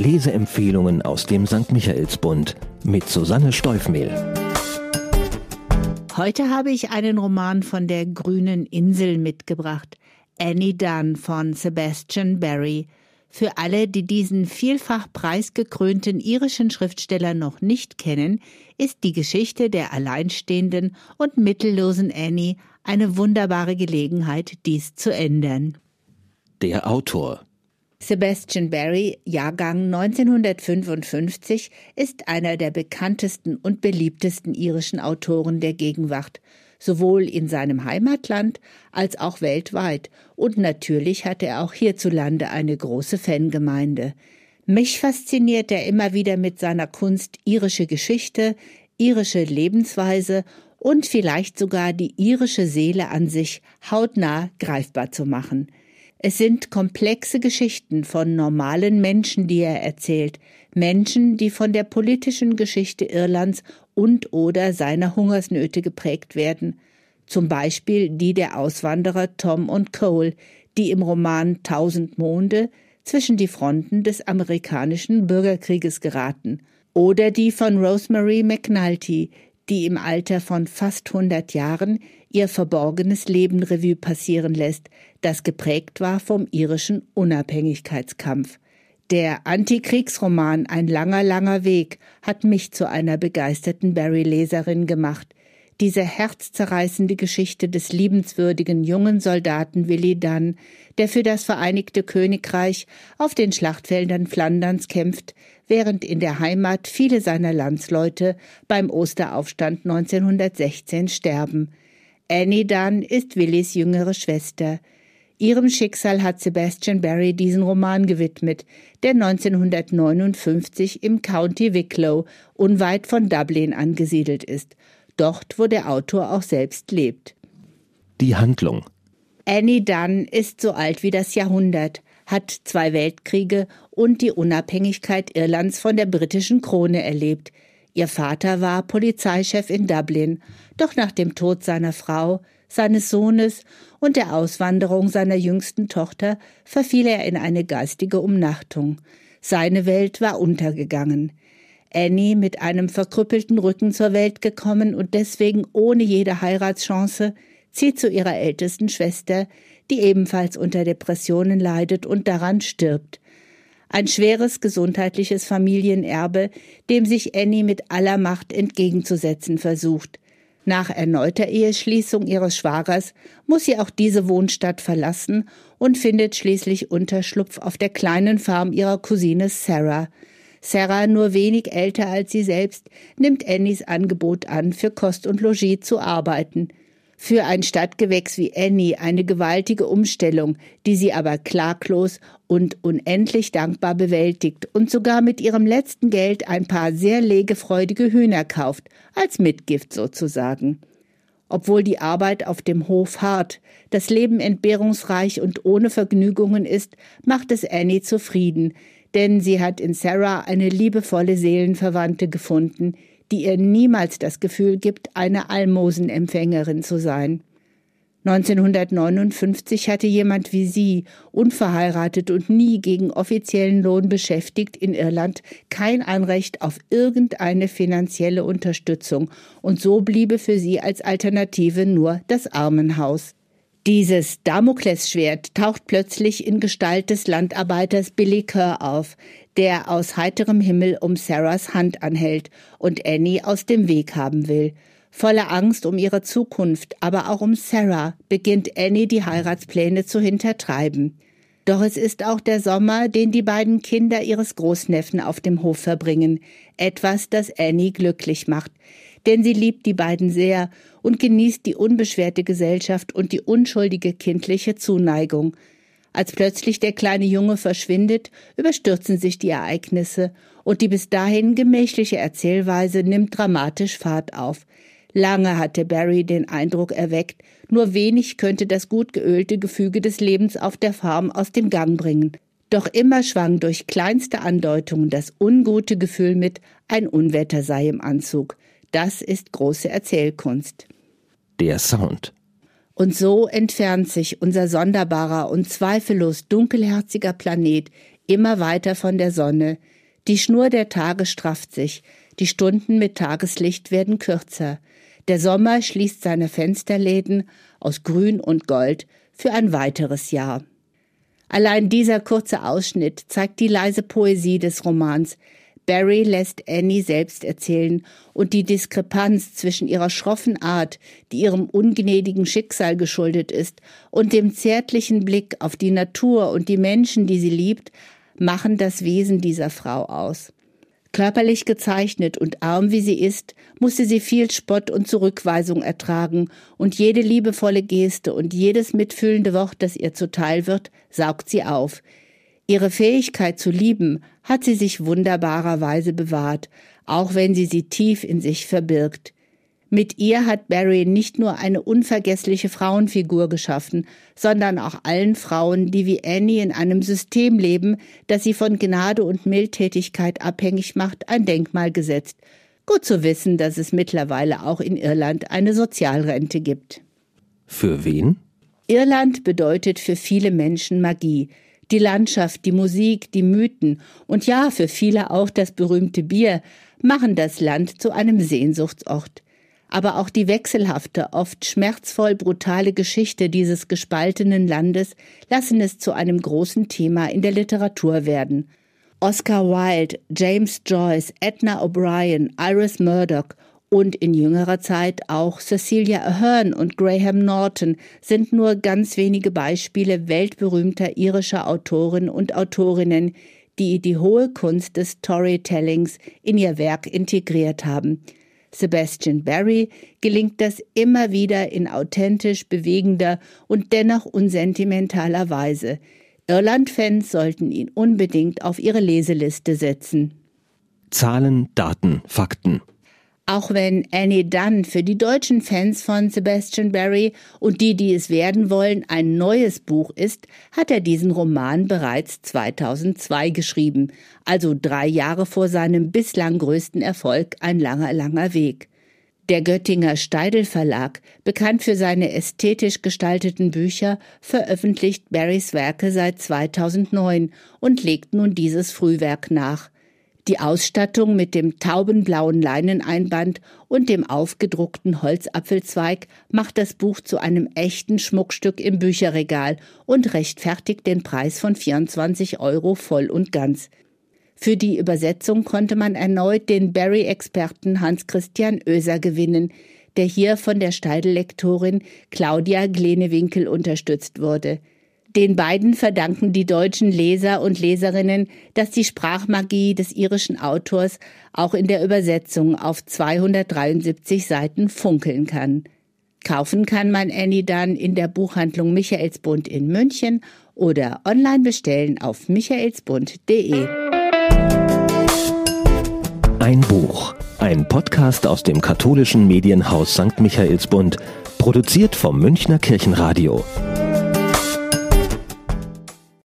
Leseempfehlungen aus dem St. Michaelsbund mit Susanne Steufmehl. Heute habe ich einen Roman von der grünen Insel mitgebracht. Annie Dunn von Sebastian Barry. Für alle, die diesen vielfach preisgekrönten irischen Schriftsteller noch nicht kennen, ist die Geschichte der alleinstehenden und mittellosen Annie eine wunderbare Gelegenheit, dies zu ändern. Der Autor Sebastian Barry, Jahrgang 1955, ist einer der bekanntesten und beliebtesten irischen Autoren der Gegenwart, sowohl in seinem Heimatland als auch weltweit, und natürlich hat er auch hierzulande eine große Fangemeinde. Mich fasziniert er immer wieder mit seiner Kunst irische Geschichte, irische Lebensweise und vielleicht sogar die irische Seele an sich hautnah greifbar zu machen. Es sind komplexe Geschichten von normalen Menschen, die er erzählt, Menschen, die von der politischen Geschichte Irlands und oder seiner Hungersnöte geprägt werden, zum Beispiel die der Auswanderer Tom und Cole, die im Roman Tausend Monde zwischen die Fronten des amerikanischen Bürgerkrieges geraten, oder die von Rosemary McNulty, die im Alter von fast hundert Jahren ihr verborgenes Leben Revue passieren lässt, das geprägt war vom irischen Unabhängigkeitskampf. Der Antikriegsroman Ein langer, langer Weg hat mich zu einer begeisterten Barry-Leserin gemacht. Diese herzzerreißende Geschichte des liebenswürdigen jungen Soldaten Willi Dunn, der für das Vereinigte Königreich auf den Schlachtfeldern Flanderns kämpft, während in der Heimat viele seiner Landsleute beim Osteraufstand 1916 sterben. Annie Dunn ist Willis jüngere Schwester. Ihrem Schicksal hat Sebastian Barry diesen Roman gewidmet, der 1959 im County Wicklow unweit von Dublin angesiedelt ist, dort wo der Autor auch selbst lebt. Die Handlung Annie Dunn ist so alt wie das Jahrhundert, hat zwei Weltkriege und die Unabhängigkeit Irlands von der britischen Krone erlebt. Ihr Vater war Polizeichef in Dublin, doch nach dem Tod seiner Frau, seines Sohnes und der Auswanderung seiner jüngsten Tochter verfiel er in eine geistige Umnachtung. Seine Welt war untergegangen. Annie mit einem verkrüppelten Rücken zur Welt gekommen und deswegen ohne jede Heiratschance, zieht zu ihrer ältesten Schwester, die ebenfalls unter Depressionen leidet und daran stirbt. Ein schweres gesundheitliches Familienerbe, dem sich Annie mit aller Macht entgegenzusetzen versucht. Nach erneuter Eheschließung ihres Schwagers muss sie auch diese Wohnstadt verlassen und findet schließlich Unterschlupf auf der kleinen Farm ihrer Cousine Sarah. Sarah, nur wenig älter als sie selbst, nimmt Annies Angebot an, für Kost und Logis zu arbeiten. Für ein Stadtgewächs wie Annie eine gewaltige Umstellung, die sie aber klaglos und unendlich dankbar bewältigt und sogar mit ihrem letzten Geld ein paar sehr legefreudige Hühner kauft, als Mitgift sozusagen. Obwohl die Arbeit auf dem Hof hart, das Leben entbehrungsreich und ohne Vergnügungen ist, macht es Annie zufrieden, denn sie hat in Sarah eine liebevolle Seelenverwandte gefunden, die ihr niemals das Gefühl gibt, eine Almosenempfängerin zu sein. 1959 hatte jemand wie sie, unverheiratet und nie gegen offiziellen Lohn beschäftigt, in Irland kein Anrecht auf irgendeine finanzielle Unterstützung, und so bliebe für sie als Alternative nur das Armenhaus. Dieses Damoklesschwert taucht plötzlich in Gestalt des Landarbeiters Billy Kerr auf, der aus heiterem Himmel um Sarahs Hand anhält und Annie aus dem Weg haben will. Voller Angst um ihre Zukunft, aber auch um Sarah, beginnt Annie die Heiratspläne zu hintertreiben. Doch es ist auch der Sommer, den die beiden Kinder ihres Großneffen auf dem Hof verbringen, etwas, das Annie glücklich macht denn sie liebt die beiden sehr und genießt die unbeschwerte Gesellschaft und die unschuldige kindliche Zuneigung. Als plötzlich der kleine Junge verschwindet, überstürzen sich die Ereignisse, und die bis dahin gemächliche Erzählweise nimmt dramatisch Fahrt auf. Lange hatte Barry den Eindruck erweckt, nur wenig könnte das gut geölte Gefüge des Lebens auf der Farm aus dem Gang bringen. Doch immer schwang durch kleinste Andeutungen das ungute Gefühl mit, ein Unwetter sei im Anzug. Das ist große Erzählkunst. Der Sound. Und so entfernt sich unser sonderbarer und zweifellos dunkelherziger Planet immer weiter von der Sonne. Die Schnur der Tage strafft sich, die Stunden mit Tageslicht werden kürzer. Der Sommer schließt seine Fensterläden aus Grün und Gold für ein weiteres Jahr. Allein dieser kurze Ausschnitt zeigt die leise Poesie des Romans. Barry lässt Annie selbst erzählen und die Diskrepanz zwischen ihrer schroffen Art, die ihrem ungnädigen Schicksal geschuldet ist, und dem zärtlichen Blick auf die Natur und die Menschen, die sie liebt, machen das Wesen dieser Frau aus. Körperlich gezeichnet und arm wie sie ist, musste sie viel Spott und Zurückweisung ertragen, und jede liebevolle Geste und jedes mitfühlende Wort, das ihr zuteil wird, saugt sie auf. Ihre Fähigkeit zu lieben hat sie sich wunderbarerweise bewahrt, auch wenn sie sie tief in sich verbirgt. Mit ihr hat Barry nicht nur eine unvergessliche Frauenfigur geschaffen, sondern auch allen Frauen, die wie Annie in einem System leben, das sie von Gnade und Mildtätigkeit abhängig macht, ein Denkmal gesetzt. Gut zu wissen, dass es mittlerweile auch in Irland eine Sozialrente gibt. Für wen? Irland bedeutet für viele Menschen Magie. Die Landschaft, die Musik, die Mythen und ja, für viele auch das berühmte Bier machen das Land zu einem Sehnsuchtsort aber auch die wechselhafte, oft schmerzvoll brutale Geschichte dieses gespaltenen Landes lassen es zu einem großen Thema in der Literatur werden. Oscar Wilde, James Joyce, Edna O'Brien, Iris Murdoch und in jüngerer Zeit auch Cecilia Ahern und Graham Norton sind nur ganz wenige Beispiele weltberühmter irischer Autoren und Autorinnen, die die hohe Kunst des Storytellings in ihr Werk integriert haben – Sebastian Barry gelingt das immer wieder in authentisch bewegender und dennoch unsentimentaler Weise. Irland-Fans sollten ihn unbedingt auf ihre Leseliste setzen. Zahlen, Daten, Fakten. Auch wenn Annie Dunn für die deutschen Fans von Sebastian Barry und die, die es werden wollen, ein neues Buch ist, hat er diesen Roman bereits 2002 geschrieben, also drei Jahre vor seinem bislang größten Erfolg Ein langer, langer Weg. Der Göttinger Steidel Verlag, bekannt für seine ästhetisch gestalteten Bücher, veröffentlicht Barrys Werke seit 2009 und legt nun dieses Frühwerk nach. Die Ausstattung mit dem taubenblauen Leineneinband und dem aufgedruckten Holzapfelzweig macht das Buch zu einem echten Schmuckstück im Bücherregal und rechtfertigt den Preis von 24 Euro voll und ganz. Für die Übersetzung konnte man erneut den Barry-Experten Hans-Christian Oeser gewinnen, der hier von der Steidel-Lektorin Claudia Glenewinkel unterstützt wurde. Den beiden verdanken die deutschen Leser und Leserinnen, dass die Sprachmagie des irischen Autors auch in der Übersetzung auf 273 Seiten funkeln kann. Kaufen kann man Annie dann in der Buchhandlung Michaelsbund in München oder online bestellen auf michaelsbund.de. Ein Buch, ein Podcast aus dem katholischen Medienhaus St. Michaelsbund, produziert vom Münchner Kirchenradio.